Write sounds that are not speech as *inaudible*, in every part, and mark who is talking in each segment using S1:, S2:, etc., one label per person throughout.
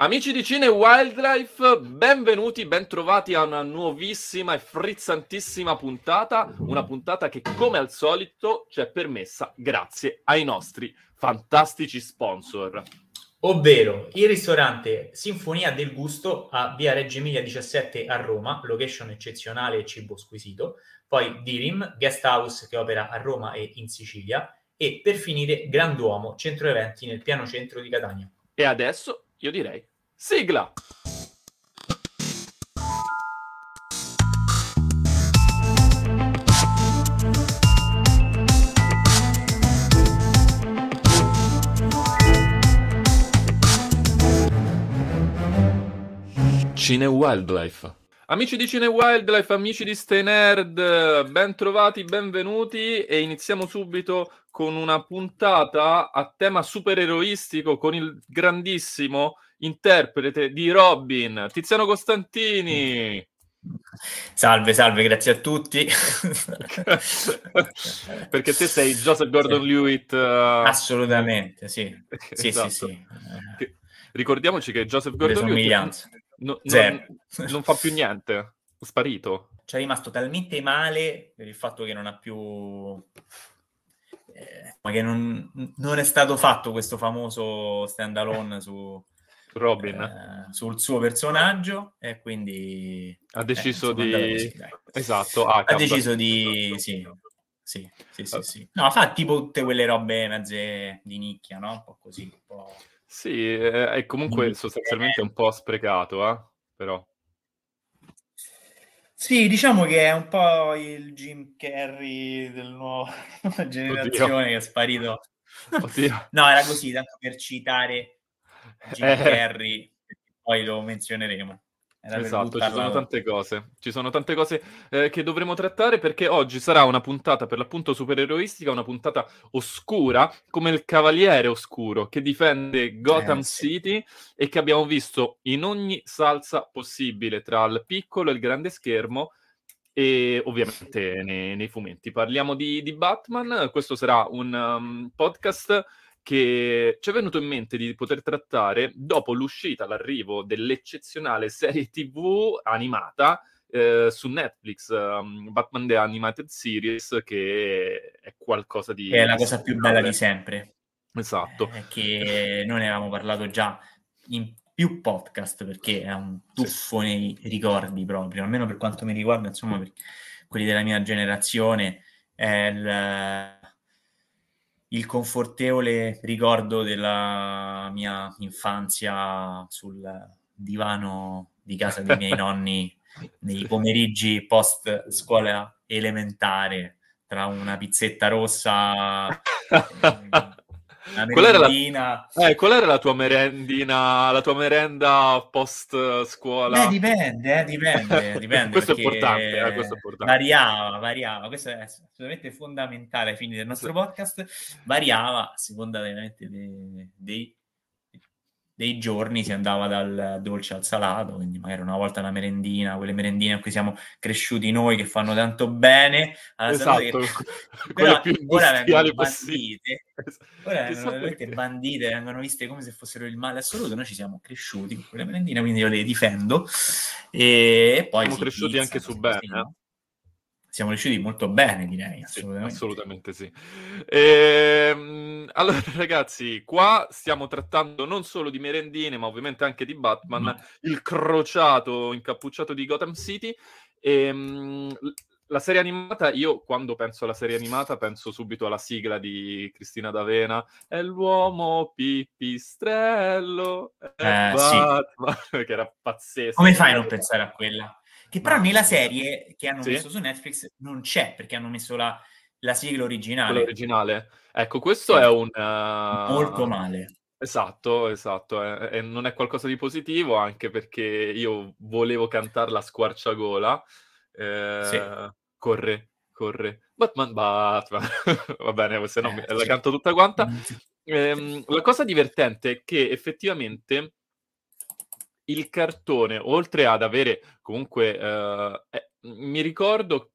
S1: Amici di Cine Wildlife, benvenuti, bentrovati a una nuovissima e frizzantissima puntata, una puntata che come al solito ci è permessa grazie ai nostri fantastici sponsor.
S2: Ovvero il ristorante Sinfonia del Gusto a via Reggio Emilia 17 a Roma, location eccezionale e cibo squisito, poi Dirim, guest house che opera a Roma e in Sicilia, e per finire Granduomo, centro eventi nel piano centro di Catania.
S1: E adesso io direi sigla! Cine Wildlife. Amici di Cine Wildlife, amici di Stay Nerd, ben trovati, benvenuti e iniziamo subito con una puntata a tema supereroistico con il grandissimo interprete di Robin, Tiziano Costantini.
S2: Salve, salve, grazie a tutti. *laughs*
S1: Perché te sei Joseph Gordon-Lewitt. Uh...
S2: Assolutamente, *laughs* sì. Sì, esatto. sì, sì.
S1: Che... Ricordiamoci che Joseph Gordon-Lewitt no, non, non fa più niente, è sparito.
S2: Ci è rimasto talmente male per il fatto che non ha più eh, ma che non, non, è stato fatto questo famoso stand alone su
S1: Robin
S2: eh, sul suo personaggio e quindi
S1: ha deciso eh, di così,
S2: esatto ah, ha deciso di sì sì sì, sì, sì. no fa tipo tutte quelle robe mezze di nicchia no un po' così un po'
S1: sì è comunque sostanzialmente un po' sprecato eh? però
S2: sì, diciamo che è un po' il Jim Carrey della *laughs* nuova generazione Oddio. che è sparito. Oddio. *laughs* no, era così, tanto per citare Jim eh. Carrey, poi lo menzioneremo.
S1: Era esatto, ci sono tante cose. Ci sono tante cose eh, che dovremo trattare perché oggi sarà una puntata per l'appunto supereroistica, una puntata oscura, come il Cavaliere Oscuro che difende Gotham eh, sì. City e che abbiamo visto in ogni salsa possibile tra il piccolo e il grande schermo e ovviamente nei, nei fumetti. Parliamo di, di, Batman, questo sarà un um, podcast che ci è venuto in mente di poter trattare dopo l'uscita, l'arrivo dell'eccezionale serie TV animata eh, su Netflix, um, Batman The Animated Series, che è qualcosa di...
S2: È la cosa più bella di sempre.
S1: Esatto.
S2: Eh, che noi ne avevamo parlato già in più podcast perché è un tuffo nei ricordi proprio, almeno per quanto mi riguarda, insomma, per quelli della mia generazione, è il il confortevole ricordo della mia infanzia sul divano di casa dei miei *laughs* nonni nei pomeriggi post scuola elementare tra una pizzetta rossa *laughs*
S1: qual era, la, eh, qual era la tua merendina, la tua merenda post scuola?
S2: Beh, dipende, eh, dipende, *laughs* dipende.
S1: questo, è importante, eh, questo, è importante,
S2: Variava, variava. Questo è assolutamente fondamentale ai fini del nostro podcast. Variava a seconda veramente dei, dei dei giorni si andava dal dolce al salato, quindi magari una volta una merendina, quelle merendine a cui siamo cresciuti noi che fanno tanto bene alla
S1: esatto.
S2: che... *laughs* però ora vengono bandite, ora vengono veramente bandite, vengono viste come se fossero il male assoluto, noi ci siamo cresciuti con quelle merendine, quindi io le difendo e poi
S1: siamo cresciuti pizza, anche su bene, no?
S2: Siamo riusciti molto bene, direi.
S1: Assolutamente, sì, assolutamente sì. Ehm, allora, ragazzi, qua stiamo trattando non solo di merendine, ma ovviamente anche di Batman, no. il crociato incappucciato di Gotham City. Ehm, la serie animata, io quando penso alla serie animata penso subito alla sigla di Cristina D'Avena, è l'uomo pipistrello, è eh, Batman, sì. *laughs* che era pazzesco.
S2: Come fai a non pensare a quella? Che però nella serie che hanno sì. messo su Netflix non c'è perché hanno messo la, la sigla originale.
S1: Quella originale. Ecco, questo sì. è un...
S2: Uh... Molto male.
S1: Esatto, esatto, e non è qualcosa di positivo anche perché io volevo cantarla a squarciagola. Eh, sì. Corre, corre, Batman, Batman. *laughs* Va bene, se no eh, la canto tutta quanta. *laughs* Eh, la cosa divertente è che effettivamente il cartone, oltre ad avere comunque, eh, eh, mi ricordo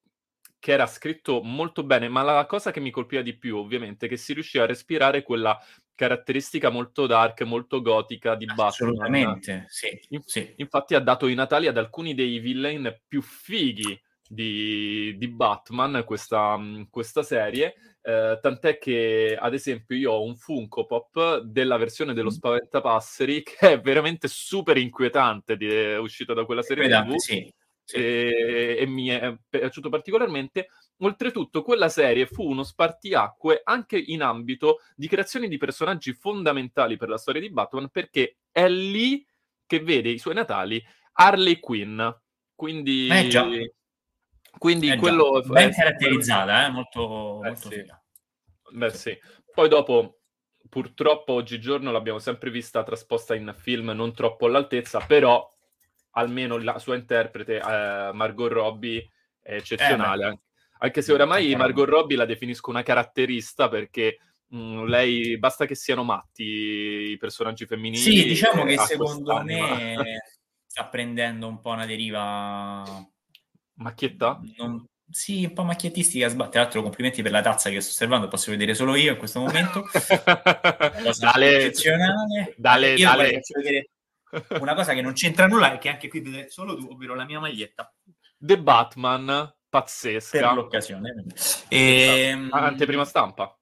S1: che era scritto molto bene, ma la cosa che mi colpiva di più, ovviamente, è che si riusciva a respirare quella caratteristica molto dark, molto gotica di Batman.
S2: Assolutamente, sì,
S1: In-
S2: sì.
S1: Infatti ha dato i natali ad alcuni dei villain più fighi di, di Batman questa, questa serie, eh, tant'è che ad esempio io ho un Funko Pop della versione dello. Spaventapasseri *laughs* che è veramente super inquietante, di, è uscito da quella serie TV
S2: sì, sì.
S1: e, e mi è piaciuto particolarmente. Oltretutto, quella serie fu uno spartiacque anche in ambito di creazione di personaggi fondamentali per la storia di Batman, perché è lì che vede i suoi natali Harley Quinn. Quindi,
S2: Eh.
S1: Quindi
S2: Eh già,
S1: quello
S2: ben
S1: è-
S2: caratterizzata, eh, molto,
S1: Eh,
S2: molto
S1: sì. Beh, sì. Poi dopo, purtroppo oggigiorno l'abbiamo sempre vista trasposta in film non troppo all'altezza, però almeno la sua interprete, eh, Margot Robbie, è eccezionale.
S2: Eh,
S1: Anche se oramai Margot Robbie la definisco una caratterista perché mh, lei basta che siano matti i personaggi femminili.
S2: Sì, diciamo che secondo me sta prendendo un po' una deriva
S1: Macchietta?
S2: non- sì, un po' macchiettistica. sba- Tra l'altro, complimenti per la tazza che sto osservando, posso vedere solo io in questo momento. *laughs*
S1: Dale,
S2: eccezionale.
S1: dale,
S2: io
S1: dale.
S2: vedere una cosa che non c'entra nulla e che anche qui vedete solo tu, ovvero la mia maglietta
S1: The Batman,
S2: per
S1: pazzesca.
S2: l'occasione. Ehm,
S1: Ah, Anteprima stampa.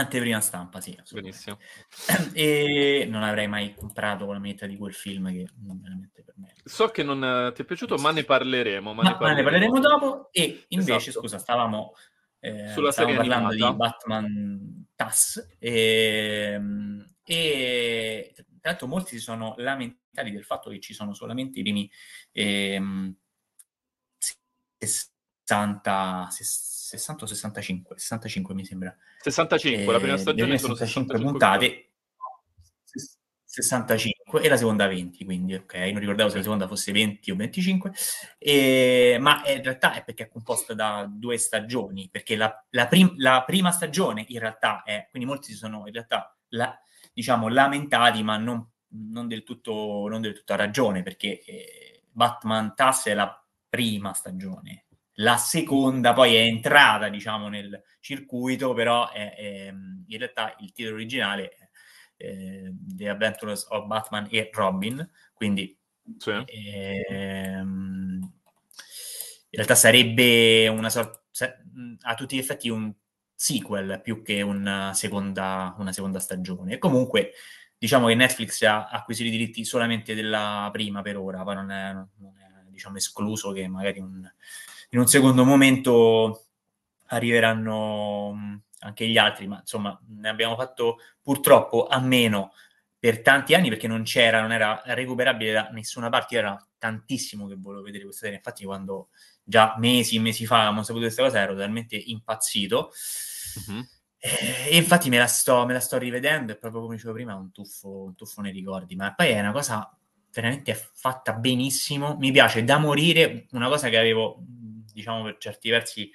S2: Anteprima stampa, sì.
S1: Benissimo. *clears throat*
S2: E non avrei mai comprato la maglietta di quel film che non veramente per me.
S1: So che non eh, ti è piaciuto, ma ne parleremo. Ma,
S2: Ma, ma ne parleremo dopo. E invece,
S1: Esatto.
S2: scusa, stavamo, eh,
S1: Sulla
S2: stavamo parlando
S1: animata.
S2: di Batman TAS. E, e tra l'altro, molti si sono lamentati del fatto che ci sono solamente i primi ehm, 60, 60 o 65, 65 mi sembra.
S1: 65, la prima stagione sono
S2: 65
S1: 65
S2: puntate. 65 e la seconda 20, quindi ok, non ricordavo se la seconda fosse 20 o 25, E- ma in realtà è perché è composta da due stagioni, perché la, la prim- la prima stagione in realtà è, quindi molti si sono in realtà la- diciamo lamentati, ma non, non del tutto, non del tutto a ragione, perché eh, Batman TAS è la prima stagione, la seconda poi è entrata diciamo nel circuito, però è- è- in realtà il titolo originale è eh, The Adventures of Batman e Robin, quindi
S1: Sì.
S2: ehm, in realtà sarebbe una sorta, a tutti gli effetti un sequel più che una seconda, una seconda stagione. E comunque diciamo che Netflix ha acquisito i diritti solamente della prima per ora, poi non è, non è, diciamo, escluso che magari un- in un secondo momento arriveranno mh, anche gli altri, ma insomma ne abbiamo fatto purtroppo a meno per tanti anni perché non c'era, non era recuperabile da nessuna parte, era tantissimo che volevo vedere questa serie, infatti quando già mesi e mesi fa abbiamo saputo questa cosa ero talmente impazzito.
S1: Mhm.
S2: eh, e infatti me la, sto, me la sto rivedendo e proprio come dicevo prima è un tuffo, un tuffo nei ricordi, ma poi è una cosa veramente fatta benissimo, mi piace da morire, una cosa che avevo diciamo per certi versi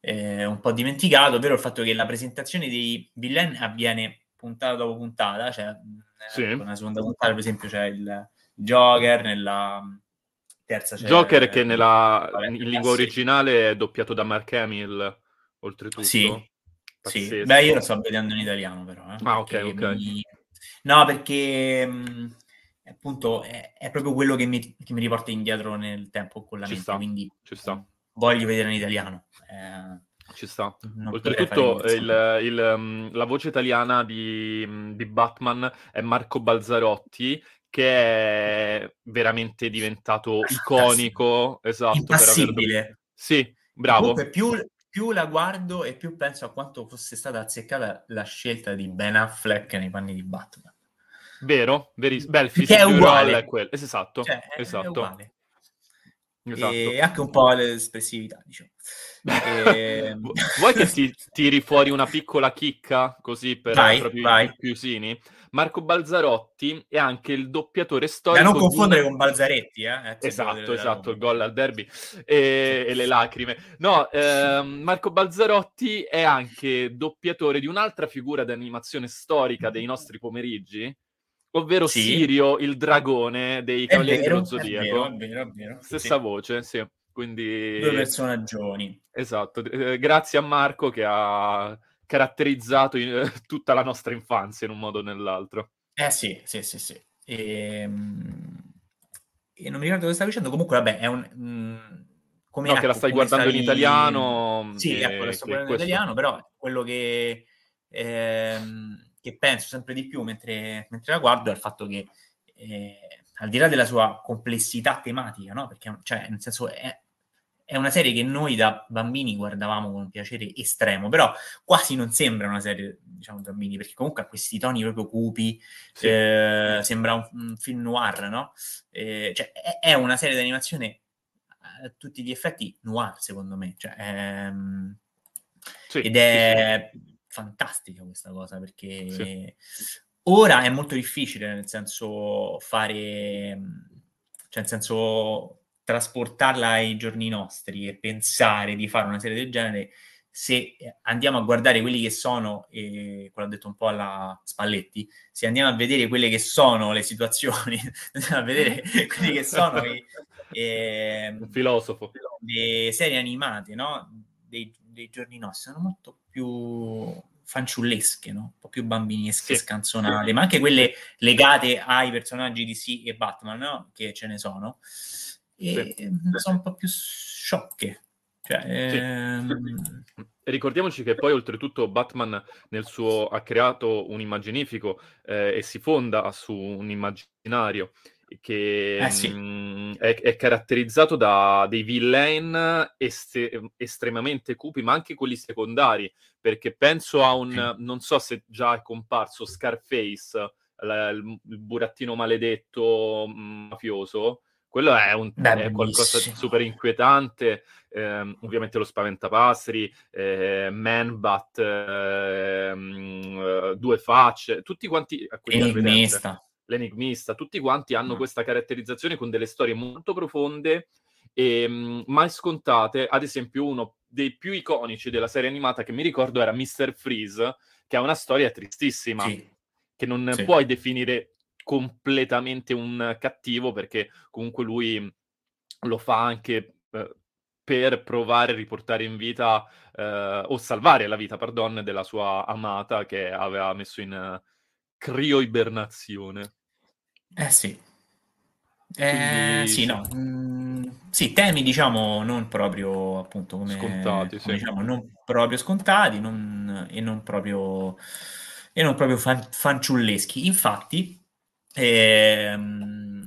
S2: eh, un po' dimenticato, ovvero il fatto che la presentazione dei villain avviene puntata dopo puntata, cioè
S1: Sì.
S2: nella seconda puntata per esempio c'è il Joker, nella terza c'è
S1: Joker che nella,
S2: vabbè,
S1: in lingua
S2: sì.
S1: originale è doppiato da Mark Hamill, oltretutto.
S2: Sì, Sì, beh, io lo sto vedendo in italiano, però. eh,
S1: Ah, ok, ok.
S2: mi- No, perché mh, appunto è, è proprio quello che mi, che mi riporta indietro nel tempo con la
S1: Ci
S2: mente,
S1: sta,
S2: quindi
S1: ci sta.
S2: Voglio vedere in italiano. eh,
S1: Ci sta.
S2: non
S1: Oltretutto,
S2: diversamente.
S1: il- il, um, la voce italiana di, di Batman è Marco Balzarotti, che è veramente diventato iconico. Esatto, per aver-
S2: Impassibile.
S1: Sì, bravo.
S2: Comunque, più, più la guardo e più penso a quanto fosse stata azzeccata la scelta di Ben Affleck nei panni di Batman.
S1: Vero, verissimo. Il
S2: Perché è uguale.
S1: è quello. Esatto,
S2: Cioè, è, è
S1: esatto.
S2: uguale.
S1: Esatto.
S2: E anche un po' l'espressività, diciamo. Ehm,
S1: Vu- Vuoi che ti *laughs* tiri fuori una piccola chicca così per
S2: Vai,
S1: proprio
S2: vai.
S1: i chiusini? Marco Balzarotti è anche il doppiatore
S2: da
S1: storico
S2: non
S1: di
S2: confondere
S1: una-
S2: con Balzaretti, eh? Eh,
S1: Esatto, esatto, il gol al derby e, e le lacrime. No, ehm, Marco Balzarotti è anche doppiatore di un'altra figura d'animazione storica dei nostri pomeriggi, ovvero
S2: Sì.
S1: Sirio, il dragone dei
S2: È
S1: Cavalieri dello
S2: è
S1: Zodiaco.
S2: vero, è vero, è vero.
S1: Stessa
S2: Sì.
S1: voce, sì. Quindi
S2: Due personaggioni.
S1: Esatto, eh, grazie a Marco che ha caratterizzato in, *laughs* tutta la nostra infanzia in un modo o nell'altro.
S2: Eh sì, sì, sì, sì. E, ehm, e non mi ricordo cosa stavo dicendo, comunque vabbè, è un... Mh, mm,
S1: come, no, ecco, che la stai guardando stavi... in italiano.
S2: Sì, ecco, la sto guardando in italiano, però quello che, ehm, che penso sempre di più mentre, mentre, la guardo è il fatto che eh, al di là della sua complessità tematica, no? Perché, cioè, nel senso, è, è una serie che noi da bambini guardavamo con un piacere estremo, però quasi non sembra una serie, diciamo, da bambini, perché comunque ha questi toni proprio cupi, sì. eh, sembra un, un, film noir, no? Eh, cioè, è, è, una serie di animazione a tutti gli effetti noir, secondo me, cioè, ehm, sì, ed è sì, fantastica questa cosa, perché ora è molto difficile, nel senso, fare... Cioè, nel senso, trasportarla ai giorni nostri e pensare di fare una serie del genere, se andiamo a guardare quelli che sono, e quello ha detto un po' alla Spalletti, se andiamo a vedere quelle che sono le situazioni, *laughs* andiamo a vedere quelli che sono i, *laughs*
S1: eh, un filosofo.
S2: le serie animate no? Dei, dei, giorni nostri, sono molto più fanciullesche, no? un po' più bambinesche, sì. scanzonate, ma anche quelle legate ai personaggi di C e Batman, no? che ce ne sono e sì. sono un po' più sciocche. Cioè, sì. ehm...
S1: Ricordiamoci che poi oltretutto Batman nel suo, ha creato un immaginifico eh, e si fonda su un immaginario che eh sì. mh, mm, è, è, caratterizzato da dei villain est- estremamente cupi, ma anche quelli secondari, perché penso a un, non so se già è comparso, Scarface, la, il, il burattino maledetto mm, mafioso, quello è, un, è qualcosa di super inquietante. Eh, ovviamente lo spaventapastri, eh, Man-Bat, eh, Due Facce, tutti quanti...
S2: L'enigmista.
S1: L'enigmista, tutti quanti hanno mm. questa caratterizzazione con delle storie molto profonde e mh, mai scontate. Ad esempio, uno dei più iconici della serie animata che mi ricordo era Mr. Freeze, che ha una storia tristissima, sì. che non sì. puoi definire completamente un cattivo perché comunque lui lo fa anche eh, per provare a riportare in vita eh, o salvare la vita, pardon, della sua amata che aveva messo in uh, crioibernazione.
S2: Eh sì. Eh, sì, no. Mm, sì, temi diciamo non proprio appunto come
S1: scontati,
S2: come, sì. diciamo, non proprio scontati non, e non proprio, e non proprio fan, fanciulleschi. Infatti, Ehm,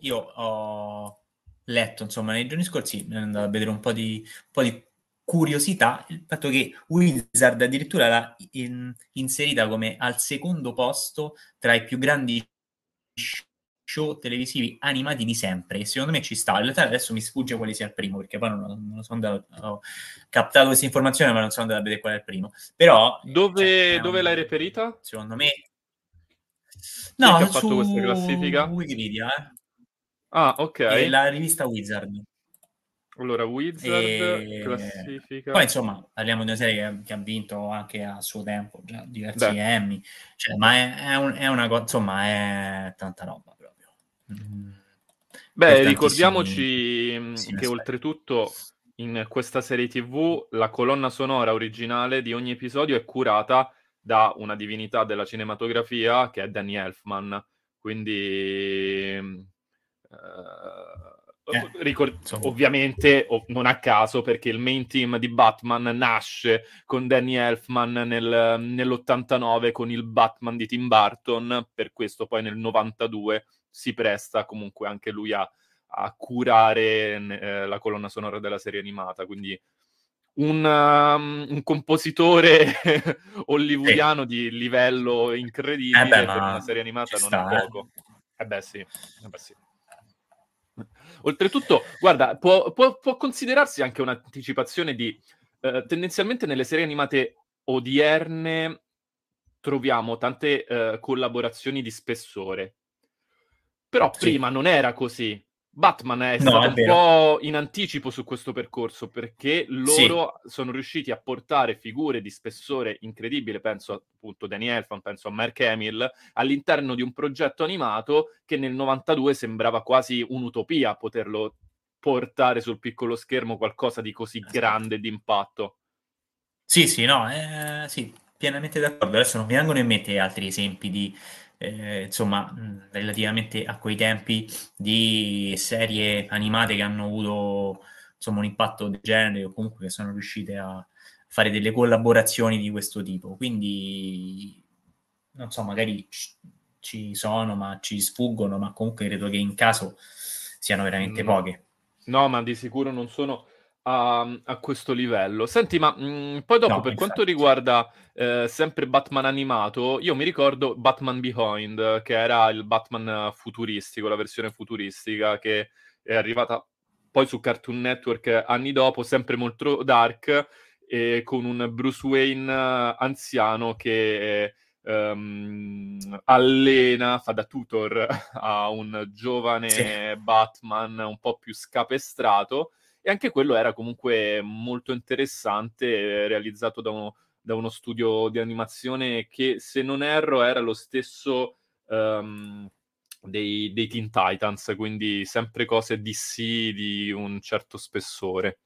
S2: io ho letto, insomma, nei giorni scorsi, mi è andato a vedere un po' di, un po' di curiosità, il fatto che Wizard addirittura l'ha in, inserita come al secondo posto tra i più grandi show televisivi animati di sempre e secondo me ci sta in realtà adesso mi sfugge quale sia il primo perché poi non, non sono andato ho captato questa informazione ma non sono andato a vedere qual è il primo però
S1: dove, cioè, dove un, l'hai reperita?
S2: secondo me
S1: No, Chi ha fatto questa classifica?
S2: Wikipedia, eh.
S1: Ah, ok. È
S2: la rivista Wizard.
S1: Allora, Wizard, e... classifica...
S2: Poi, insomma, parliamo di una serie che, che, ha vinto anche a suo tempo, già diversi Beh. Emmy. Cioè, ma è, è, un, è, una cosa, insomma, è tanta roba proprio.
S1: Mm. Beh, ricordiamoci che aspetti. oltretutto in questa serie TV la colonna sonora originale di ogni episodio è curata da una divinità della cinematografia che è Danny Elfman. Quindi, eh, eh, ricord- ovviamente, ov- non a caso, perché il main team di Batman nasce con Danny Elfman nel, nell'89 con il Batman di Tim Burton, per questo poi nel 92 si presta comunque anche lui a, a curare eh, la colonna sonora della serie animata. Quindi un, um, un compositore *laughs* hollywoodiano sì. di livello incredibile eh beh, per una serie animata non sta, è eh. poco. Eh beh sì, eh beh sì. Oltretutto, guarda, può, può, può, considerarsi anche un'anticipazione di... Eh, tendenzialmente nelle serie animate odierne troviamo tante eh, collaborazioni di spessore. Però sì. prima non era così. Batman è no, stato è un po' in anticipo su questo percorso perché loro sì. sono riusciti a portare figure di spessore incredibile, penso appunto a Danny Elfman, penso a Mark Hamill, all'interno di un progetto animato che nel 92 sembrava quasi un'utopia poterlo portare sul piccolo schermo qualcosa di così esatto. grande d'impatto.
S2: Sì, sì, no, eh, sì, pienamente d'accordo. Adesso non mi vengono in mente altri esempi di, eh, insomma, relativamente a quei tempi di serie animate che hanno avuto, insomma, un impatto del genere o comunque che sono riuscite a fare delle collaborazioni di questo tipo. Quindi, non so, magari ci, ci sono, ma ci sfuggono, ma comunque credo che in caso siano veramente no. poche.
S1: No, ma di sicuro non sono a, a questo livello. Senti, ma mh, mm, poi dopo, no, per quanto riguarda eh, sempre Batman animato, io mi ricordo Batman Behind, che era il Batman futuristico, la versione futuristica che è arrivata poi su Cartoon Network anni dopo, sempre molto dark, e con un Bruce Wayne anziano che um, allena, fa da tutor *laughs* a un giovane sì. Batman un po' più scapestrato e anche quello era comunque molto interessante, realizzato da uno, da uno studio di animazione che, se non erro, era lo stesso um, dei, dei Teen Titans, quindi sempre cose DC di un certo spessore.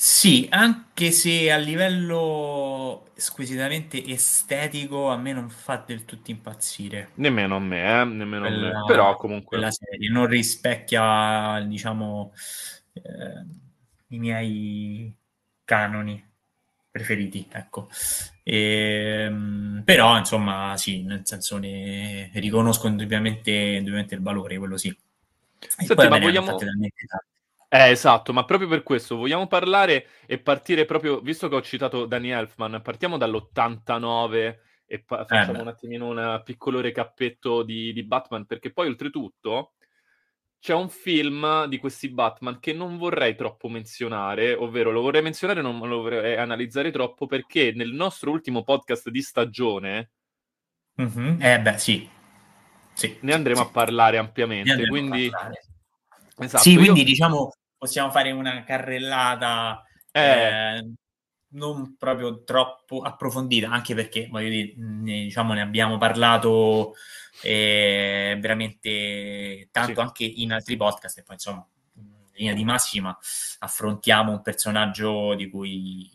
S2: Sì, anche se a livello squisitamente estetico a me non fa del tutto impazzire.
S1: Nemmeno a me, eh? Nemmeno quella, a me. Però comunque...
S2: La serie non rispecchia, diciamo, eh, i miei canoni preferiti, ecco. E, ehm, però, insomma, sì, nel senso ne riconosco indubbiamente, indubbiamente il valore, quello sì.
S1: E Senti, poi ma vogliamo... Talmente eh, esatto, ma proprio per questo vogliamo parlare e partire proprio, visto che ho citato Danny Elfman, partiamo dall'89 e pa- facciamo eh un attimino un piccolo recappetto di, di, Batman, perché poi oltretutto c'è un film di questi Batman che non vorrei troppo menzionare, ovvero lo vorrei menzionare e non lo vorrei analizzare troppo, perché nel nostro ultimo podcast di stagione...
S2: Mm-hmm. Eh beh, sì.
S1: sì ne andremo sì. a parlare ampiamente, quindi... Parlare.
S2: Esatto, sì, quindi io... diciamo possiamo fare una carrellata eh. Eh, non proprio troppo approfondita, anche perché voglio dire, ne, diciamo, ne abbiamo parlato eh, veramente tanto sì. anche in altri podcast e poi insomma in linea di massima affrontiamo un personaggio di cui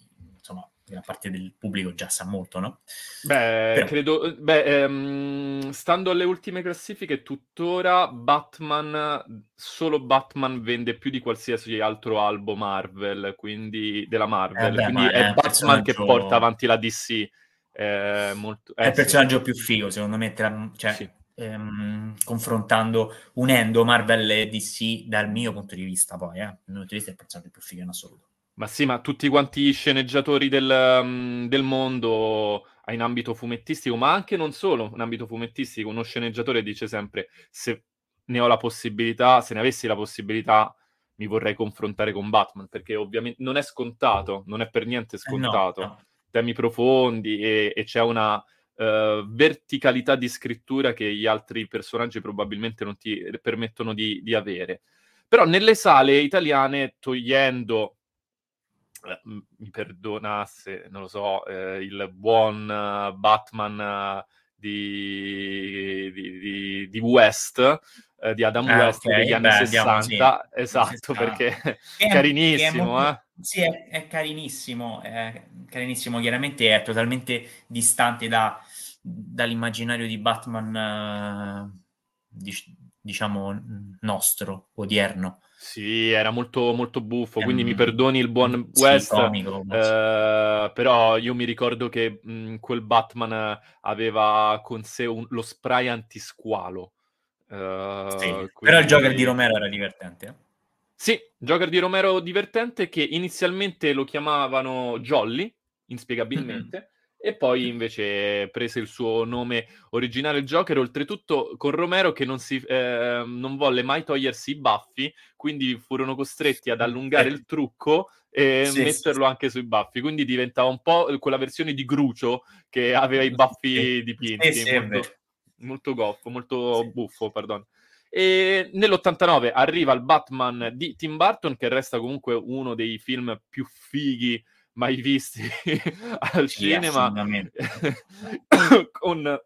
S2: gran parte del pubblico già sa molto, no?
S1: Beh, Però... credo... Beh, ehm, stando alle ultime classifiche, tuttora Batman, solo Batman vende più di qualsiasi altro albo Marvel, quindi della Marvel, eh beh, quindi è, è Batman personaggio... che porta avanti la DC.
S2: Eh, molto... è il personaggio sì. più figo, secondo me, tra... cioè, sì. ehm, confrontando, unendo Marvel e DC dal mio punto di vista, poi, eh, dal mio punto di vista è il personaggio più figo in assoluto.
S1: Ma sì, ma tutti quanti sceneggiatori del, um, del mondo in ambito fumettistico, ma anche non solo in ambito fumettistico, uno sceneggiatore dice sempre se ne ho la possibilità, se ne avessi la possibilità, mi vorrei confrontare con Batman, perché ovviamente non è scontato, non è per niente scontato. Eh no, no. Temi profondi e, e c'è una uh, verticalità di scrittura che gli altri personaggi probabilmente non ti permettono di, di avere. Però nelle sale italiane, togliendo eh, mi perdonasse, non lo so, eh, il buon uh, Batman uh, di, di, di, di, West, uh, di Adam ah, West okay. degli anni Beh, 60. Andiamo, sì. Esatto, perché *laughs* è carinissimo. È molto,
S2: eh? Sì, è, è, carinissimo, è carinissimo, chiaramente è totalmente distante da, dall'immaginario di Batman, diciamo, nostro, odierno.
S1: Sì, era molto, molto buffo, quindi um, mi perdoni il buon sì, West, comico, eh, però io mi ricordo che mh, quel Batman aveva con sé un, lo spray antisqualo.
S2: Eh, sì, quindi... Però il Joker di Romero era divertente. Eh?
S1: Sì, Joker di Romero divertente che inizialmente lo chiamavano Jolly, inspiegabilmente, mm-hmm e poi invece prese il suo nome originale Joker, oltretutto con Romero che non, si, eh, non volle mai togliersi i baffi, quindi furono costretti ad allungare il trucco e sì, metterlo sì, anche sui baffi, quindi diventava un po' quella versione di Grucio che aveva i baffi dipinti, sì, molto, molto goffo, molto buffo, perdono. E nell'89 arriva il Batman di Tim Burton, che resta comunque uno dei film più fighi mai visti *laughs* al sì, cinema *coughs* con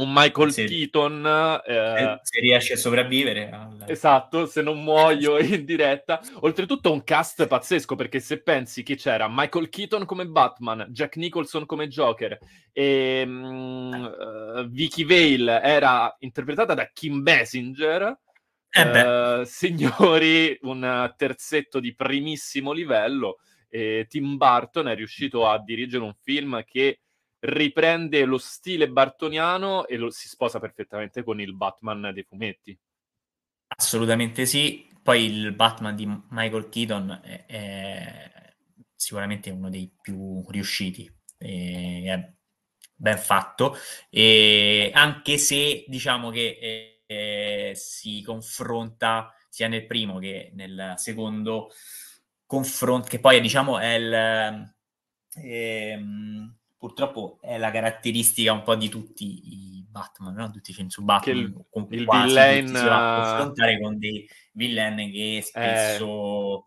S1: un Michael se, Keaton.
S2: Eh, se riesce a sopravvivere. Alla...
S1: Esatto, se non muoio *laughs* in diretta. Oltretutto un cast pazzesco, perché se pensi che c'era Michael Keaton come Batman, Jack Nicholson come Joker e um, uh, Vicky Vale era interpretata da Kim Basinger. Eh uh, signori, un terzetto di primissimo livello. E Tim Burton è riuscito a dirigere un film che riprende lo stile bartoniano e lo, si sposa perfettamente con il Batman dei fumetti.
S2: Assolutamente sì. Poi il Batman di Michael Keaton è, è sicuramente uno dei più riusciti. È ben fatto. E anche se diciamo che eh, si confronta sia nel primo che nel secondo confronto, che poi diciamo è il. Eh, purtroppo è la caratteristica un po' di tutti i Batman, no? tutti i film su Batman,
S1: che il, con il villain si va
S2: a confrontare con dei villain che spesso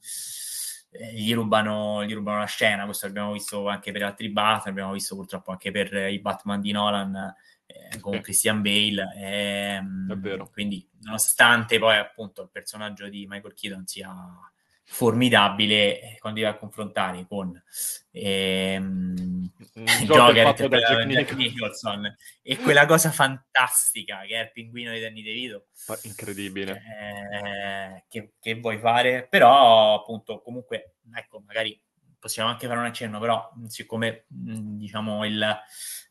S2: eh... Eh, gli, rubano, gli, rubano, la scena, questo l'abbiamo visto anche per altri Batman, l'abbiamo visto purtroppo anche per i Batman di Nolan eh, con Christian Bale, ehm, quindi nonostante poi appunto il personaggio di Michael Keaton sia formidabile quando devi confrontare con ehm, *laughs* Joker da Jack, Jack Nicholson. E quella cosa fantastica che è il pinguino di Danny DeVito.
S1: Incredibile.
S2: Eh, che, che, vuoi fare? Però appunto comunque ecco magari possiamo anche fare un accenno però siccome diciamo il,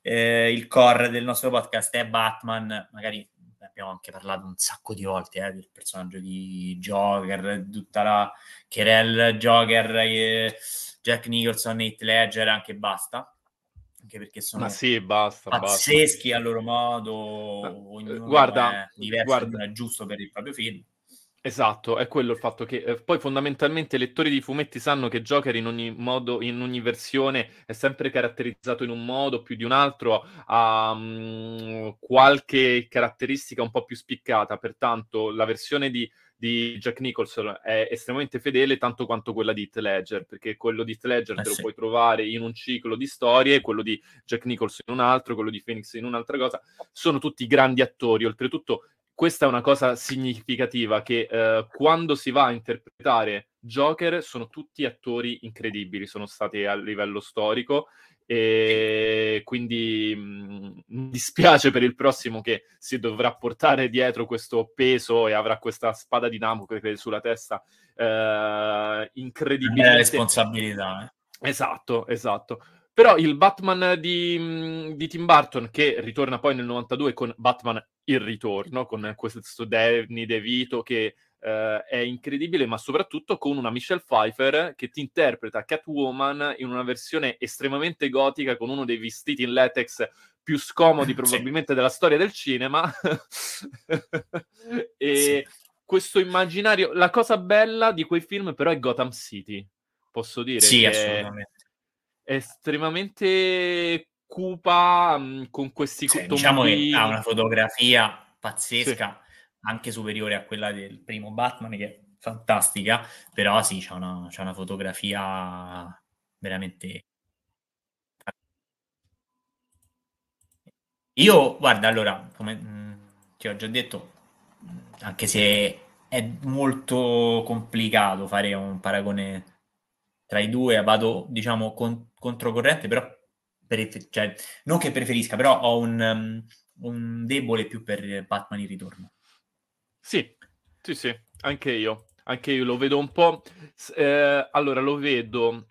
S2: eh, il core del nostro podcast è Batman magari abbiamo anche parlato un sacco di volte eh, del personaggio di Joker, tutta la Kerel, Joker, eh, Jack Nicholson, Heath Ledger, anche basta. Anche perché sono
S1: sì, basta,
S2: pazzeschi
S1: basta.
S2: a loro modo, ognuno
S1: guarda,
S2: è diverso, guarda. è giusto per il proprio film.
S1: Esatto, è quello il fatto che eh, poi fondamentalmente i lettori di fumetti sanno che Joker in ogni modo, in ogni versione è sempre caratterizzato in un modo più di un altro, ha um, qualche caratteristica un po' più spiccata, pertanto la versione di, di, Jack Nicholson è estremamente fedele tanto quanto quella di Heath Ledger, perché quello di Heath Ledger eh te lo puoi trovare in un ciclo di storie, quello di Jack Nicholson in un altro, quello di Phoenix in un'altra cosa, sono tutti grandi attori, oltretutto questa è una cosa significativa che eh, quando si va a interpretare Joker sono tutti attori incredibili, sono stati a livello storico e quindi mh, mm, mi dispiace per il prossimo che si dovrà portare dietro questo peso e avrà questa spada di Damocle sulla testa eh, incredibilmente... È
S2: responsabilità. Eh.
S1: Esatto, esatto. Però il Batman di, mm, di, Tim Burton, che ritorna poi nel 92 con Batman Il Ritorno, con questo Danny DeVito che uh, è incredibile, ma soprattutto con una Michelle Pfeiffer che ti interpreta Catwoman in una versione estremamente gotica, con uno dei vestiti in latex più scomodi *laughs* probabilmente sì. della storia del cinema. *laughs* e sì. questo immaginario... La cosa bella di quei film però è Gotham City, posso dire.
S2: Sì, assolutamente
S1: estremamente cupa mh, mm, con questi
S2: sì, diciamo che ha una fotografia pazzesca sì. anche superiore a quella del primo Batman che è fantastica però sì c'è una, c'è una fotografia veramente io guarda allora come mh, mm, ti ho già detto anche se è molto complicato fare un paragone tra i due vado diciamo con, controcorrente, però prefer- cioè, non che preferisca, però ho un, um, un debole più per Batman in ritorno.
S1: Sì, sì, sì, anche io. Anche io lo vedo un po'. Eh, allora, lo vedo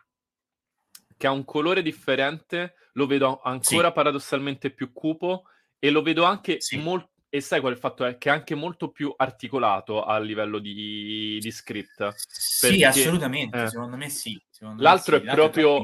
S1: che ha un colore differente, lo vedo ancora sì. paradossalmente più cupo e lo vedo anche sì. molto. E sai qual è il fatto? È che è anche molto più articolato a livello di, di script.
S2: Sì, perché, assolutamente, eh, secondo me sì.
S1: L'altro sì. è proprio...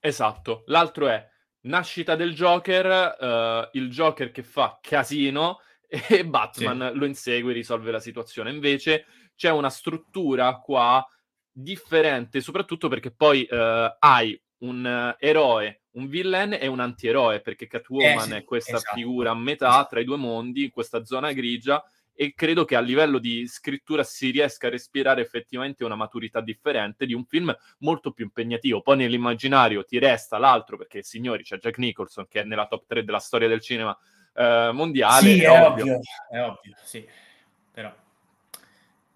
S1: Esatto, l'altro è nascita del Joker, uh, il Joker che fa casino *laughs* e Batman sì. lo insegue e risolve la situazione. Invece c'è una struttura qua differente, soprattutto perché poi uh, hai un eroe, un villain e un antieroe, perché Catwoman eh, sì, è questa esatto. figura a metà tra i due mondi, in questa zona grigia, e credo che a livello di scrittura si riesca a respirare effettivamente una maturità differente di un film molto più impegnativo. Poi nell'immaginario ti resta l'altro, perché signori c'è Jack Nicholson che è nella top 3 della storia del cinema eh, mondiale.
S2: Sì, è, è ovvio. ovvio, è ovvio, sì. Però,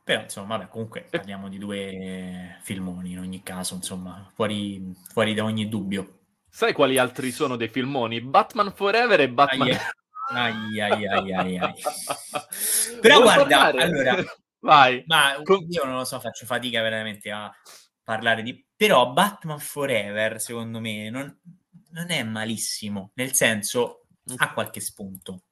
S2: però insomma, vabbè, comunque parliamo di due filmoni in ogni caso, insomma, fuori, fuori da ogni dubbio.
S1: Sai quali altri sono dei filmoni? Batman Forever e Batman...
S2: Ai, ai, ai, ai, ai. *laughs* Però Vuoi guarda, parlare? allora...
S1: Vai.
S2: Ma io non lo so, faccio fatica veramente a parlare di... Però Batman Forever, secondo me, non, non è malissimo. Nel senso, ha qualche spunto.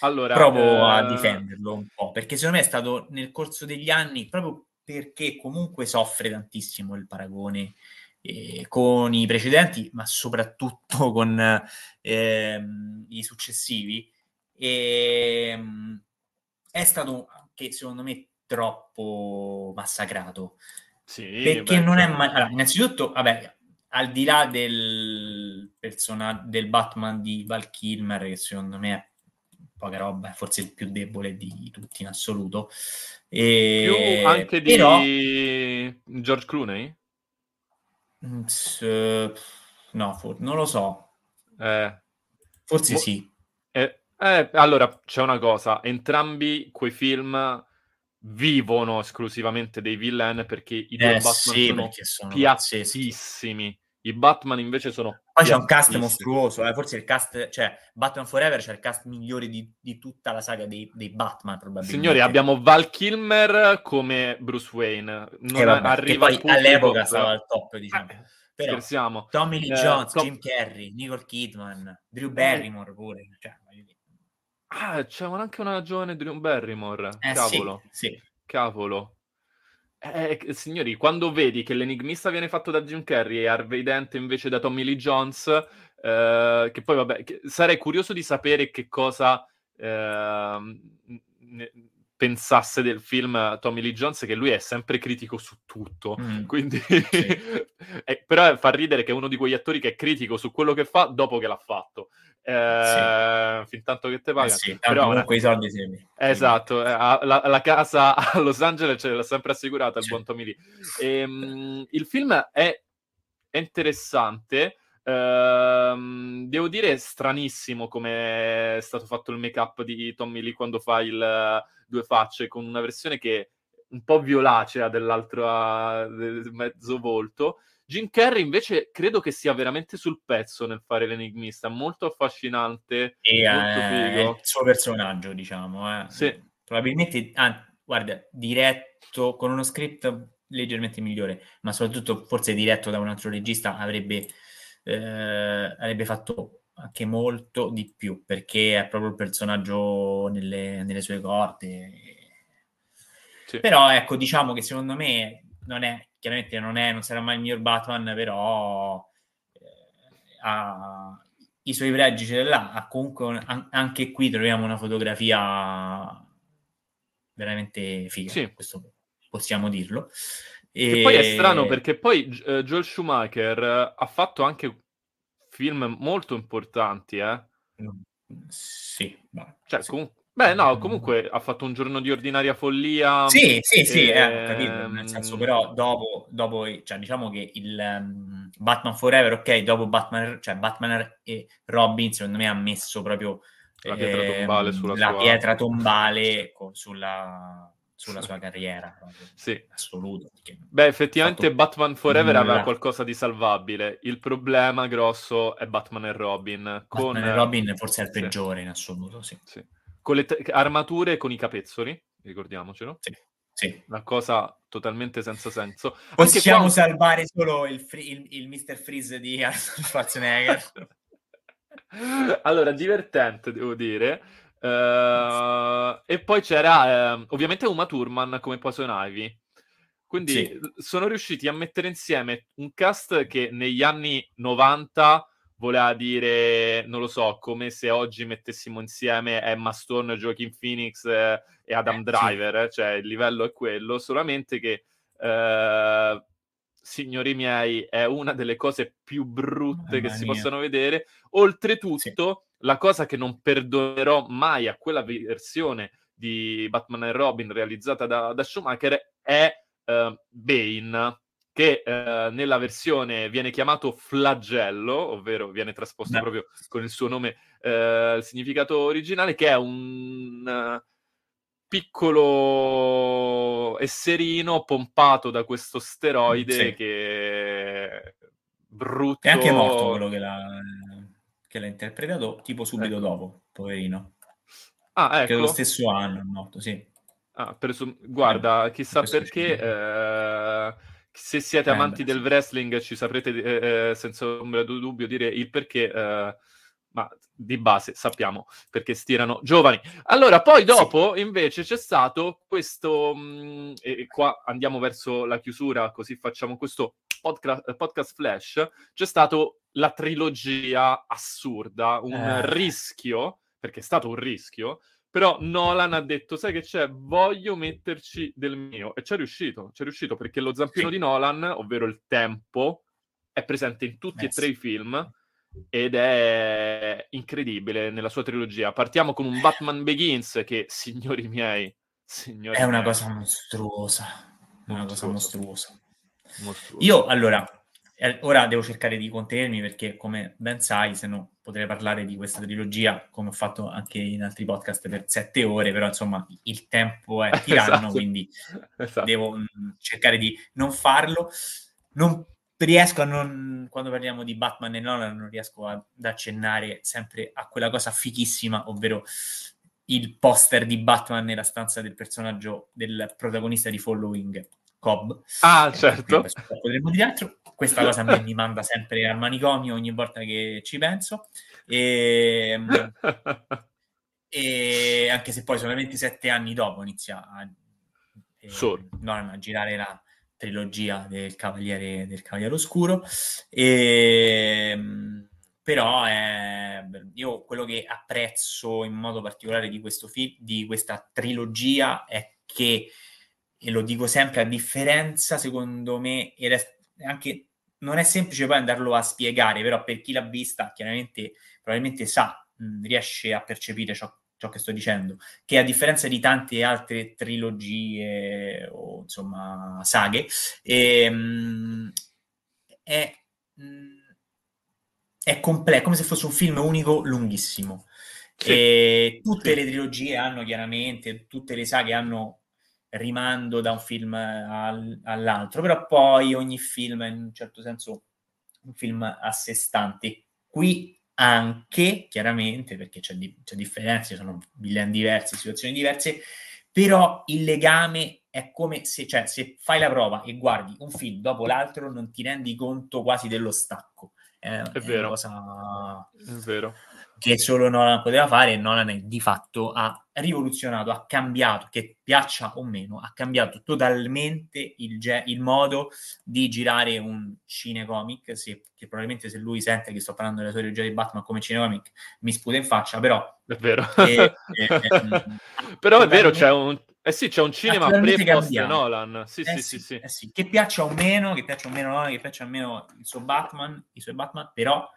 S2: Allora, Provo eh... a difenderlo un po', perché secondo me è stato nel corso degli anni, proprio perché comunque soffre tantissimo il paragone eh, con i precedenti, ma soprattutto *laughs* con eh, i successivi, e, ehm, è stato anche secondo me troppo massacrato. Sì, perché beh, non è mai... Allora, innanzitutto, vabbè, al di là del personaggio del Batman di Val Kilmer, che secondo me è poca roba, è forse il più debole di tutti in assoluto.
S1: E... Più anche di Però... George Clooney?
S2: Mm, no, for- non lo so.
S1: Eh,
S2: Forse Mo- sì.
S1: Eh, eh, allora, c'è una cosa. Entrambi quei film vivono esclusivamente dei villain perché i due
S2: eh,
S1: Batman
S2: sì,
S1: sono,
S2: sono
S1: piattissimi. I Batman invece sono.
S2: Poi c'è un cast mostruoso, eh? forse il cast, cioè Batman Forever c'è il cast migliore di, di tutta la saga dei, dei, Batman, probabilmente.
S1: Signori, abbiamo Val Kilmer come Bruce Wayne. Non
S2: eh, vabbè, arriva poi all'epoca stava al top, diciamo.
S1: Eh, Però, scherziamo.
S2: Tommy Lee eh, Jones, Tom... Jim Carrey, Nicole Kidman, Drew Barrymore pure. Cioè,
S1: ah, c'è anche una giovane Drew Barrymore. Eh, Cavolo.
S2: Sì, sì.
S1: Cavolo. Eh, eh, signori, quando vedi che l'enigmista viene fatto da Jim Carrey e Harvey Dent invece da Tommy Lee Jones, eh, che poi vabbè, che, sarei curioso di sapere che cosa eh, ne, pensasse del film Tommy Lee Jones, che lui è sempre critico su tutto, mm. quindi... Sì. *laughs* eh, però fa ridere che è uno di quegli attori che è critico su quello che fa dopo che l'ha fatto. Eh, sì. fin tanto che te paga. Eh
S2: sì, però comunque i soldi semi.
S1: Esatto, eh, la, la, casa *laughs* a Los Angeles ce l'ha sempre assicurata il buon Tommy Lee. E, um, il film è, è interessante. Uh, devo dire stranissimo come è stato fatto il make-up di Tommy Lee quando fa il due facce con una versione che è un po' violacea dell'altro mezzo volto Jim Carrey invece credo che sia veramente sul pezzo nel fare l'enigmista, molto affascinante,
S2: e,
S1: molto
S2: eh, figo. il suo personaggio, diciamo. Eh.
S1: Sì.
S2: Probabilmente, ah, guarda, diretto con uno script leggermente migliore, ma soprattutto forse diretto da un altro regista avrebbe, eh, avrebbe fatto anche molto di più, perché è proprio il personaggio nelle, nelle sue corde. Sì. Però ecco, diciamo che secondo me non è chiaramente non, è, non sarà mai il miglior Batman, però eh, ha i suoi pregi ce l'ha. Ha comunque an- anche qui troviamo una fotografia veramente figa, sì. questo possiamo dirlo.
S1: E... Che poi è strano perché poi uh, Joel Schumacher ha fatto anche film molto importanti, eh?
S2: Mm, sì,
S1: cioè, sì. comunque Beh, no, comunque ha fatto un giorno di ordinaria follia.
S2: Sì, sì, sì, e... eh, capito, nel senso, però dopo, dopo cioè, diciamo che il um, Batman Forever, ok, dopo Batman, cioè Batman e Robin, secondo me ha messo proprio
S1: la pietra ehm, tombale sulla,
S2: la
S1: sua...
S2: pietra *laughs* tombale sulla, sulla sua carriera. Proprio.
S1: Sì.
S2: Assoluto.
S1: Beh, effettivamente Batman Forever aveva qualcosa di salvabile. Il problema grosso è Batman e Robin.
S2: Batman con... e Robin forse è il peggiore sì. in assoluto, sì.
S1: sì con le t- armature con i capezzoli, ricordiamocelo.
S2: Sì. Sì.
S1: Una cosa totalmente senza senso.
S2: Possiamo quando... salvare solo il, free, il, il Mr. Freeze di Arnold Schwarzenegger. *laughs*
S1: allora, divertente, devo dire. Uh, e poi c'era uh, ovviamente Uma Thurman come Poison Ivy. Quindi sì. sono riusciti a mettere insieme un cast che negli anni 90 voleva dire, non lo so, come se oggi mettessimo insieme Emma Stone, Joaquin Phoenix eh, e Adam eh, Driver, sì. cioè il livello è quello, solamente che, eh, signori miei, è una delle cose più brutte Mamma che si possano vedere. Oltretutto, sì. la cosa che non perdonerò mai a quella versione di Batman e Robin realizzata da, da Schumacher è uh, Bane che eh, nella versione viene chiamato flagello, ovvero viene trasposto Beh. proprio con il suo nome, eh, il significato originale, che è un uh, piccolo esserino pompato da questo steroide sì. che brutto.
S2: È anche morto quello che l'ha, che l'ha interpretato, tipo subito ecco. dopo, poverino.
S1: Ah, ecco.
S2: Che lo stesso anno è morto, sì.
S1: Ah, presu- guarda, eh, chissà perché... Se siete eh, amanti beh, del wrestling ci saprete eh, eh, senza ombra di dubbio dire il perché, eh, ma di base sappiamo perché stirano giovani. Allora, poi dopo sì. invece c'è stato questo, mh, mm, e qua andiamo verso la chiusura, così facciamo questo podcast, podcast flash, c'è stato la trilogia assurda, un eh. rischio, perché è stato un rischio, però Nolan ha detto, sai che c'è, voglio metterci del mio. E ci è riuscito, ci è riuscito perché lo zampino sì. di Nolan, ovvero il tempo, è presente in tutti yes. e tre i film ed è incredibile nella sua trilogia. Partiamo con un Batman Begins che, signori miei, signori
S2: è una
S1: miei,
S2: cosa mostruosa. Una cosa mostruosa. mostruosa. Io, allora, ora devo cercare di contenermi perché, come ben sai, se no potrei parlare di questa trilogia, come ho fatto anche in altri podcast, per sette ore, però insomma il tempo è *laughs* tiranno, esatto. quindi esatto. devo mh, mm, cercare di non farlo. Non riesco a non, quando parliamo di Batman e Nolan, non riesco ad accennare sempre a quella cosa fichissima, ovvero il poster di Batman nella stanza del personaggio del protagonista di Following, Cobb.
S1: Ah, eh, certo.
S2: Potremmo dire altro. Questa *laughs* cosa me mi manda sempre al manicomio ogni volta che ci penso. E, ehm, e anche se poi solamente sette anni dopo inizia a, eh, no, a girare la trilogia del Cavaliere, del Cavaliere Oscuro. E, ehm, però eh, io quello che apprezzo in modo particolare di questo film, di questa trilogia, è che, e lo dico sempre, a differenza, secondo me, ed è anche non è semplice poi andarlo a spiegare, però per chi l'ha vista, chiaramente probabilmente sa, mh, riesce a percepire ciò, ciò, che sto dicendo, che a differenza di tante altre trilogie o insomma saghe, e, mh, è, mh, è completo, come se fosse un film unico lunghissimo. Sì. E tutte sì. le trilogie hanno chiaramente, tutte le saghe hanno rimando da un film al, all'altro, però poi ogni film è in un certo senso un film a sé stante. Qui anche, chiaramente, perché c'è, di, c'è differenza, ci sono villain diversi, situazioni diverse, però il legame è come se, cioè, se fai la prova e guardi un film dopo l'altro non ti rendi conto quasi dello stacco.
S1: È, è, è vero. Cosa... È vero
S2: che solo Nolan poteva fare e Nolan è, di fatto ha rivoluzionato, ha cambiato, che piaccia o meno, ha cambiato totalmente il, ge- il modo di girare un cinecomic, se, che probabilmente se lui sente che sto parlando della sua regia di Batman come cinecomic mi sputa in faccia, però...
S1: È vero. E, e, e, però è vero, c'è un, eh sì, c'è un cinema pre-post Nolan. Sì,
S2: eh
S1: sì, sì, sì,
S2: eh sì, Che piaccia o meno, che piaccia o meno Nolan, che piaccia o meno il suo Batman, i suoi Batman, però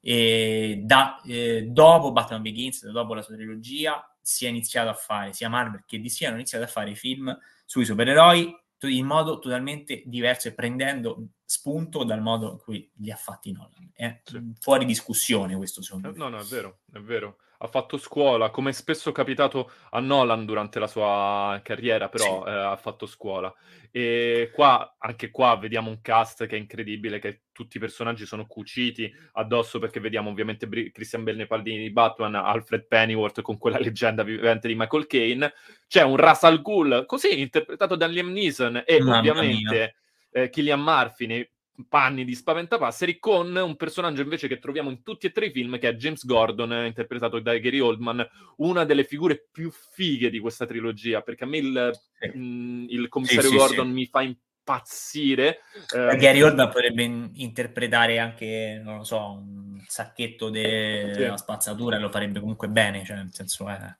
S2: e da, eh, dopo Batman Begins, dopo la sua trilogia, si è iniziato a fare, sia Marvel che DC hanno iniziato a fare film sui supereroi in modo totalmente diverso e prendendo spunto dal modo in cui li ha fatti Nolan. È sì. fuori discussione questo secondo
S1: me. No, no, è vero, è vero ha fatto scuola, come spesso è capitato a Nolan durante la sua carriera, però sì. eh, ha fatto scuola. E qua, anche qua, vediamo un cast che è incredibile, che tutti i personaggi sono cuciti addosso, perché vediamo ovviamente Bri- Christian Bell nei pallini di Batman, Alfred Pennyworth con quella *laughs* leggenda vivente di Michael Caine, c'è un Ras Al Ghul, così interpretato da Liam Neeson, e Mamma ovviamente eh, Killian Murphy nei panni di Spaventapasseri con un personaggio invece che troviamo in tutti e tre i film che è James Gordon interpretato da Gary Oldman una delle figure più fighe di questa trilogia perché a me il, sì. mh, mm, il commissario sì, Gordon sì, mi fa impazzire
S2: eh, Gary Oldman potrebbe in- interpretare anche non lo so un sacchetto della spazzatura e lo farebbe comunque bene cioè nel senso eh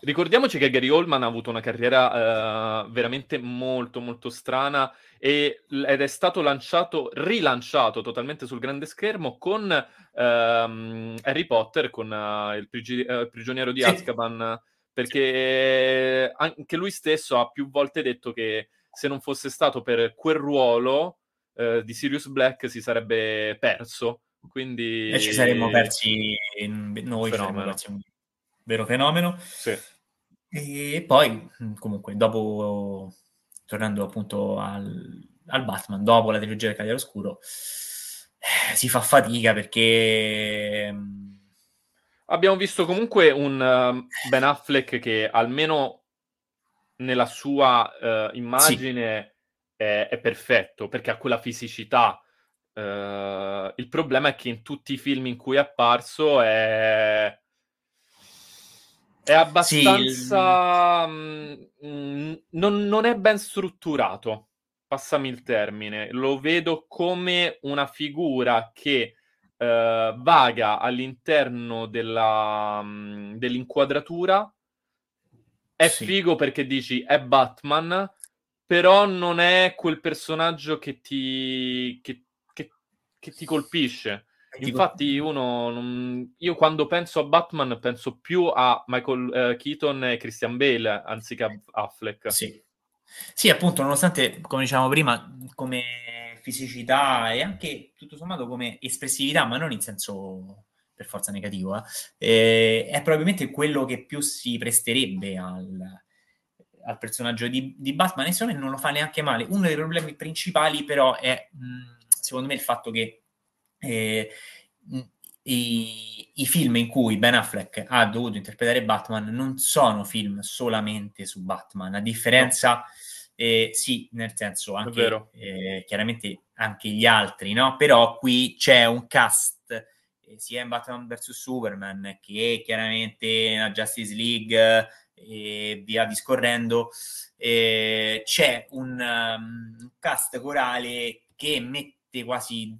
S1: Ricordiamoci che Gary Oldman ha avuto una carriera uh, veramente molto molto strana e, ed è stato lanciato, rilanciato totalmente sul grande schermo con uh, Harry Potter, con uh, il, prigi- uh, prigioniero di Azkaban, perché anche lui stesso ha più volte detto che se non fosse stato per quel ruolo eh, di Sirius Black si sarebbe perso. Quindi...
S2: E ci saremmo persi noi, ci saremmo persi un vero fenomeno.
S1: Sì.
S2: E poi, comunque, dopo, tornando appunto al, al Batman, dopo la trilogia del Cavaliere Oscuro, eh, si fa fatica perché...
S1: Abbiamo visto comunque un uh, Ben Affleck che almeno nella sua uh, immagine sì. è, è, perfetto perché ha quella fisicità. Uh, il problema è che in tutti i film in cui è apparso è, è abbastanza... Sì, il... mh, mm, non, non è ben strutturato, passami il termine. Lo vedo come una figura che Uh, vaga all'interno della, um, dell'inquadratura è sì. figo perché dici è Batman, però non è quel personaggio che ti, che, che, che ti colpisce. Infatti, uno, non... io quando penso a Batman penso più a Michael uh, Keaton e Christian Bale anziché a Affleck.
S2: Sì. sì, appunto, nonostante, come dicevamo prima, come fisicità e anche tutto sommato come espressività, ma non in senso per forza negativo, eh, eh, è probabilmente quello che più si presterebbe al, al personaggio di, di, Batman e secondo me non lo fa neanche male. Uno dei problemi principali però è, mh, secondo me, il fatto che eh, i, i, film in cui Ben Affleck ha dovuto interpretare Batman non sono film solamente su Batman, a differenza... No. Eh, sì, nel senso, anche eh, chiaramente anche gli altri, no? Però qui c'è un cast sia in Batman vs Superman che chiaramente nella Justice League e via discorrendo, eh, c'è un um, cast corale che mette quasi,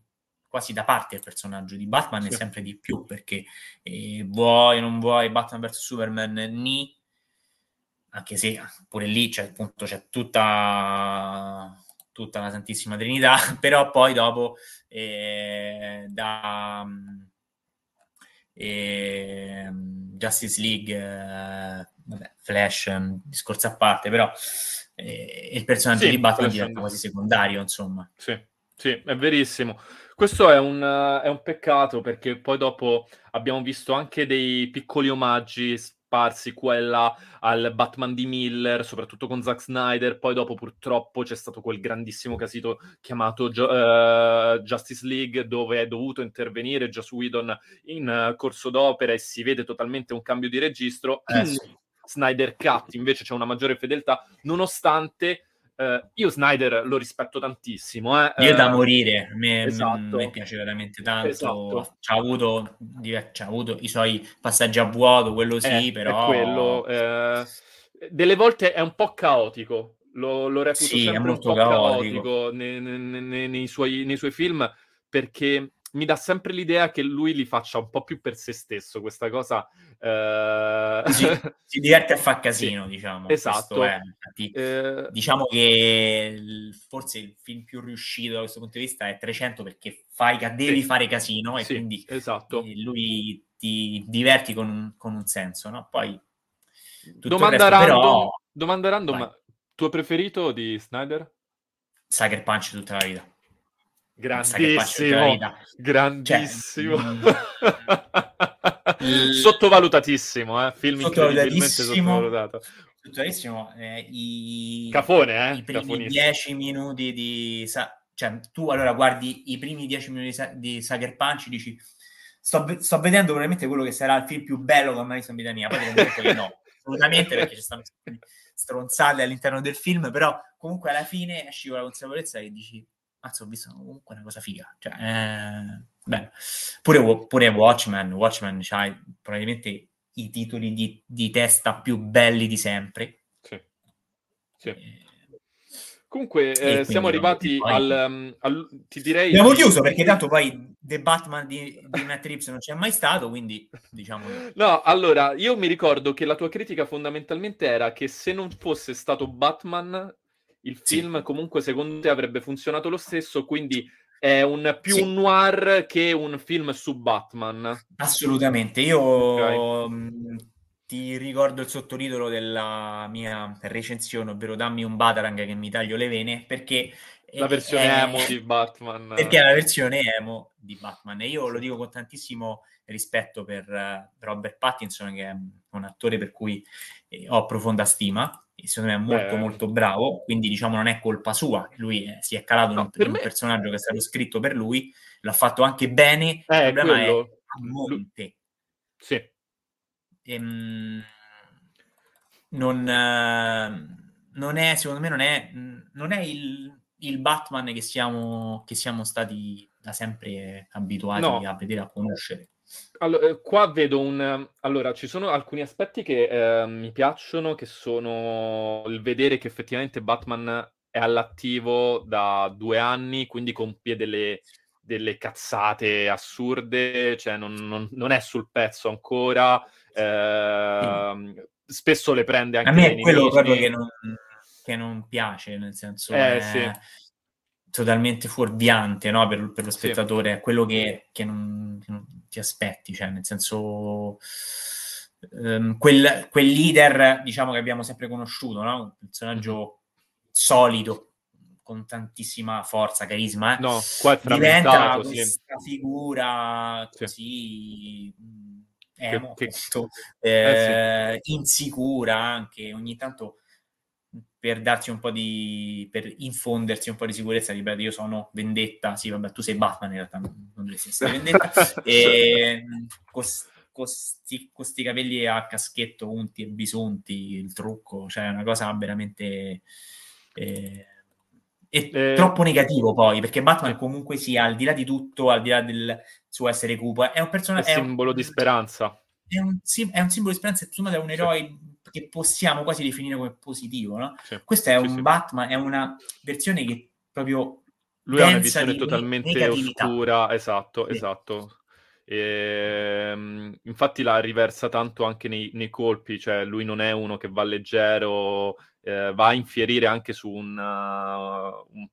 S2: quasi da parte il personaggio di Batman sì. e sempre di più perché eh, vuoi o non vuoi Batman vs Superman ni anche se pure lì c'è appunto c'è tutta tutta la Santissima Trinità *laughs* però poi dopo eh, da e, um, Justice League, uh, vabbè, Flash, un discorso a parte, però eh, il personaggio sì, di Batman diventa quasi secondario, insomma.
S1: Sì, sì, è verissimo. Questo è un, uh, è un peccato perché poi dopo abbiamo visto anche dei piccoli omaggi sparsi quella al Batman di Miller, soprattutto con Zack Snyder. Poi dopo purtroppo c'è stato quel grandissimo casito chiamato uh, Justice League dove è dovuto intervenire Joss Whedon in uh, corso d'opera e si vede totalmente un cambio di registro. Eh, sì. Snyder Cut invece c'è una maggiore fedeltà, nonostante Uh, io Snyder lo rispetto tantissimo. Eh.
S2: Io da eh, morire, me, esatto. mi piace veramente tanto. Esatto. C'ha, avuto, c'ha avuto i suoi passaggi a vuoto, quello sì,
S1: eh,
S2: però...
S1: Quello, eh, delle volte è un po' caotico, lo, lo reputo sì, sempre un po' caotico, caotico nei, nei, nei, suoi, nei suoi film, perché mi dà sempre l'idea che lui li faccia un po' più per se stesso, questa cosa...
S2: Eh... Si, *laughs* si, diverte a far casino, sì, diciamo.
S1: Esatto.
S2: Eh... Diciamo che forse il film più riuscito da questo punto di vista è 300 perché fai, devi sì. fare casino e sì, quindi
S1: esatto.
S2: lui ti diverti con un, con un senso, no? Poi...
S1: Domanda, resto, random, però... domanda random, Vai. tuo preferito di Snyder?
S2: Sucker Punch tutta la vita.
S1: Grandissimo, grandissimo. Cioè, sottovalutatissimo, eh? film incredibilmente sottovalutato.
S2: Sottovalutissimo. Eh, i,
S1: Cafone, eh?
S2: I primi dieci minuti di... Cioè, tu allora guardi i primi dieci minuti di Sucker Punch e dici sto, sto, vedendo veramente quello che sarà il film più bello che ho mai visto in vita mia. Poi che no, *laughs* assolutamente, perché ci stanno stronzate all'interno del film, però comunque alla fine esci con la consapevolezza che dici Mazzo, ho visto comunque una cosa figa. Cioè, eh, beh, pure, pure Watchmen, Watchmen c'ha probabilmente i titoli di, di, testa più belli di sempre.
S1: Sì. sì. Eh, Comunque, eh, siamo arrivati poi... al, um, al, Ti direi.
S2: Abbiamo chiuso perché tanto poi The Batman di, di Matt Reeves non c'è mai stato, quindi diciamo. *laughs*
S1: No, allora io mi ricordo che la tua critica fondamentalmente era che se non fosse stato Batman, il film comunque secondo te avrebbe funzionato lo stesso, quindi è un, più sì. un noir che un film su Batman.
S2: Assolutamente, io okay. mh, ti ricordo il sottotitolo della mia recensione, ovvero dammi un Batarang che mi taglio le vene, perché
S1: La versione è, emo di Batman.
S2: Perché è la versione emo di Batman. E io lo dico con tantissimo rispetto per uh, Robert Pattinson, che è un attore per cui eh, ho profonda stima. Secondo me è molto, Beh. molto bravo. Quindi, diciamo, non è colpa sua. Lui è, si è calato no, in un me... personaggio che è stato scritto per lui. L'ha fatto anche bene.
S1: Eh, il problema quello... è
S2: a monte.
S1: Sì.
S2: Ehm, non, uh, non è, secondo me, non è, non è il il Batman che siamo, che siamo stati da sempre abituati no. a vedere, a conoscere.
S1: Allora, eh, qua vedo un... Allora, ci sono alcuni aspetti che eh, mi piacciono, che sono il vedere che effettivamente Batman è all'attivo da due anni, quindi compie delle, delle cazzate assurde, cioè non, non, non, è sul pezzo ancora, eh, sì. spesso le prende anche...
S2: A me è quello proprio che non che non piace, nel senso
S1: eh, è sì.
S2: totalmente fuorviante no? per, per, lo spettatore, sì. è quello che, che, non, che, non, ti aspetti, cioè nel senso um, quel, quel, leader diciamo che abbiamo sempre conosciuto, no? un personaggio mm-hmm. solido, con tantissima forza, carisma, eh?
S1: no,
S2: diventa questa sì. figura così emo, che, che... Eh, eh, insicura anche, ogni tanto per darti un po' di per infondersi un po' di sicurezza ripeto io sono vendetta. Sì vabbè tu sei Batman in realtà non, non dovresti essere *laughs* vendetta. E questi capelli a caschetto unti e bisunti il trucco cioè è una cosa veramente eh, è eh, troppo negativo poi perché Batman comunque sia al di là di tutto al di là del suo essere cupo è un personaggio
S1: è un simbolo di speranza
S2: è un, è un simbolo di speranza e insomma è un eroe sì che possiamo quasi definire come positivo, no? Sì, Questo è un sì. Batman, è una versione che proprio
S1: lui ha una visione totalmente oscura, esatto, esatto. E, ehm, infatti la riversa tanto anche nei, nei, colpi, cioè lui non è uno che va leggero, eh, va a infierire anche su un, uh, un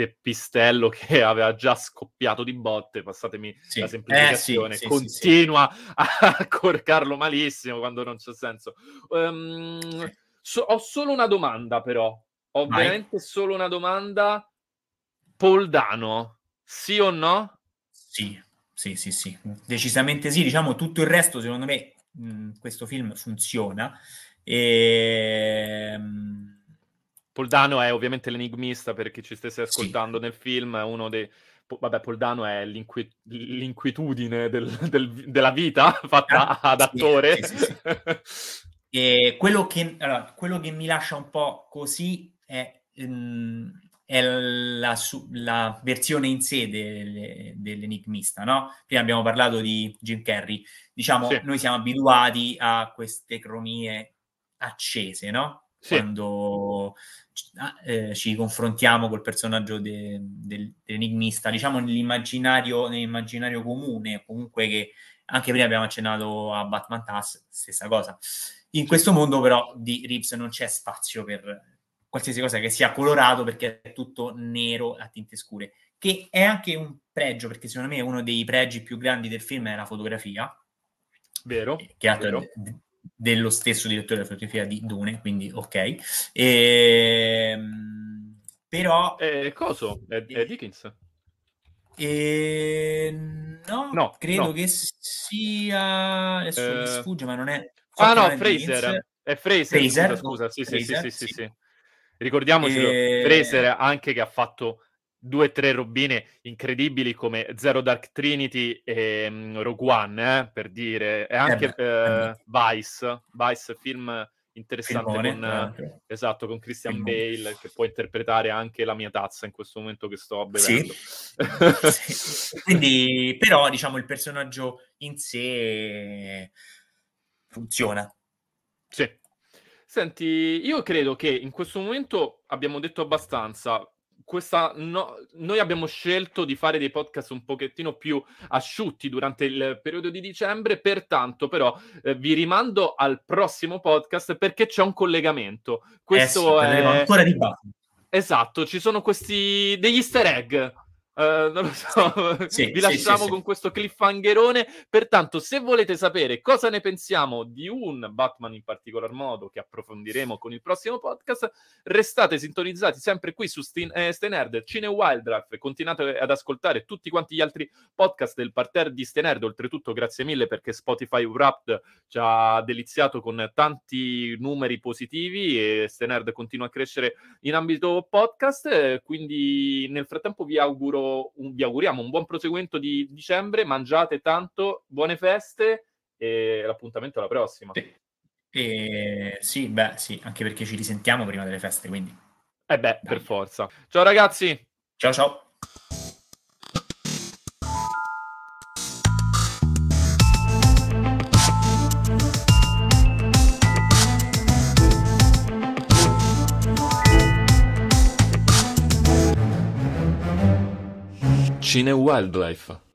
S1: teppistello che *laughs* aveva già scoppiato di botte, passatemi sì. la semplificazione, eh, sì, continua sì, a *laughs* corcarlo malissimo quando non c'è senso. Um, so, ho solo una domanda però, ho Vai. veramente solo una domanda. Poldano, sì o no?
S2: Sì, sì, sì, sì, decisamente sì. Diciamo tutto il resto, secondo me, mh, questo film funziona. E... Ehm,
S1: Poldano è ovviamente l'enigmista per chi ci stesse ascoltando sì. nel film, è uno dei... Vabbè, Poldano è l'inqui... l'inquietudine del, del, della vita *laughs* fatta ad attore. Sì, sì,
S2: e quello che, allora, quello che mi lascia un po' così è, um, è la, la, versione in sé del, dell'enigmista, no? Prima abbiamo parlato di Jim Carrey. Diciamo, noi siamo abituati a queste cromie accese, no? Quando Ah, eh, ci confrontiamo col personaggio de, de, dell'enigmista, diciamo nell'immaginario, nell'immaginario comune, comunque che anche prima abbiamo accennato a Batman Tass, stessa cosa. In questo mondo però di Reeves non c'è spazio per qualsiasi cosa che sia colorato perché è tutto nero a tinte scure, che è anche un pregio perché secondo me uno dei pregi più grandi del film è la fotografia.
S1: Vero.
S2: Che altro dello stesso direttore della fotografia di Dune, quindi ok. E, ehm, però...
S1: Eh, coso? È, è Dickens?
S2: E... No, no, credo no. che sia... Adesso eh... mi sfugge, ma non è...
S1: ah no, Fraser. È Fraser, Fraser, scusa, scusa. Sì, Fraser, sì, sì, sì, sì, Ricordiamocelo, e... Fraser anche che ha fatto due o tre robine incredibili come Zero Dark Trinity e um, Rogue One, eh, per dire, e anche eh eh, Vice, Vice, film interessante Filmone, con, eh, esatto, con Christian Filmone. Bale che può interpretare anche la mia tazza in questo momento che sto bevendo.
S2: Sì. sì. Quindi, però, diciamo, il personaggio in sé funziona.
S1: Sì. Senti, io credo che in questo momento abbiamo detto abbastanza questa no, noi abbiamo scelto di fare dei podcast un pochettino più asciutti durante il periodo di dicembre, pertanto però eh, vi rimando al prossimo podcast perché c'è un collegamento. Questo
S2: eh sì, è ancora di Batman.
S1: Esatto, ci sono questi degli easter egg. Uh, non lo so, sì, *laughs* vi sì, lasciamo sì, con questo cliffhangerone. Pertanto, se volete sapere cosa ne pensiamo di un Batman in particolar modo, che approfondiremo con il prossimo podcast, restate sintonizzati sempre qui su Stin- eh, Stenerd, Cine Wildlife. Continuate ad ascoltare tutti quanti gli altri podcast del parterre di Stenerd. Oltretutto, grazie mille perché Spotify Wrapped ci ha deliziato con tanti numeri positivi e Stenerd continua a crescere in ambito podcast. Quindi, nel frattempo, vi auguro, un, vi auguriamo un buon proseguimento di dicembre. Mangiate tanto, buone feste e l'appuntamento alla prossima.
S2: Sì. E... sì, beh, sì, anche perché ci risentiamo prima delle feste, quindi.
S1: Eh beh, Dai. per forza. Ciao ragazzi.
S2: Ciao ciao.
S1: Cine Wildlife.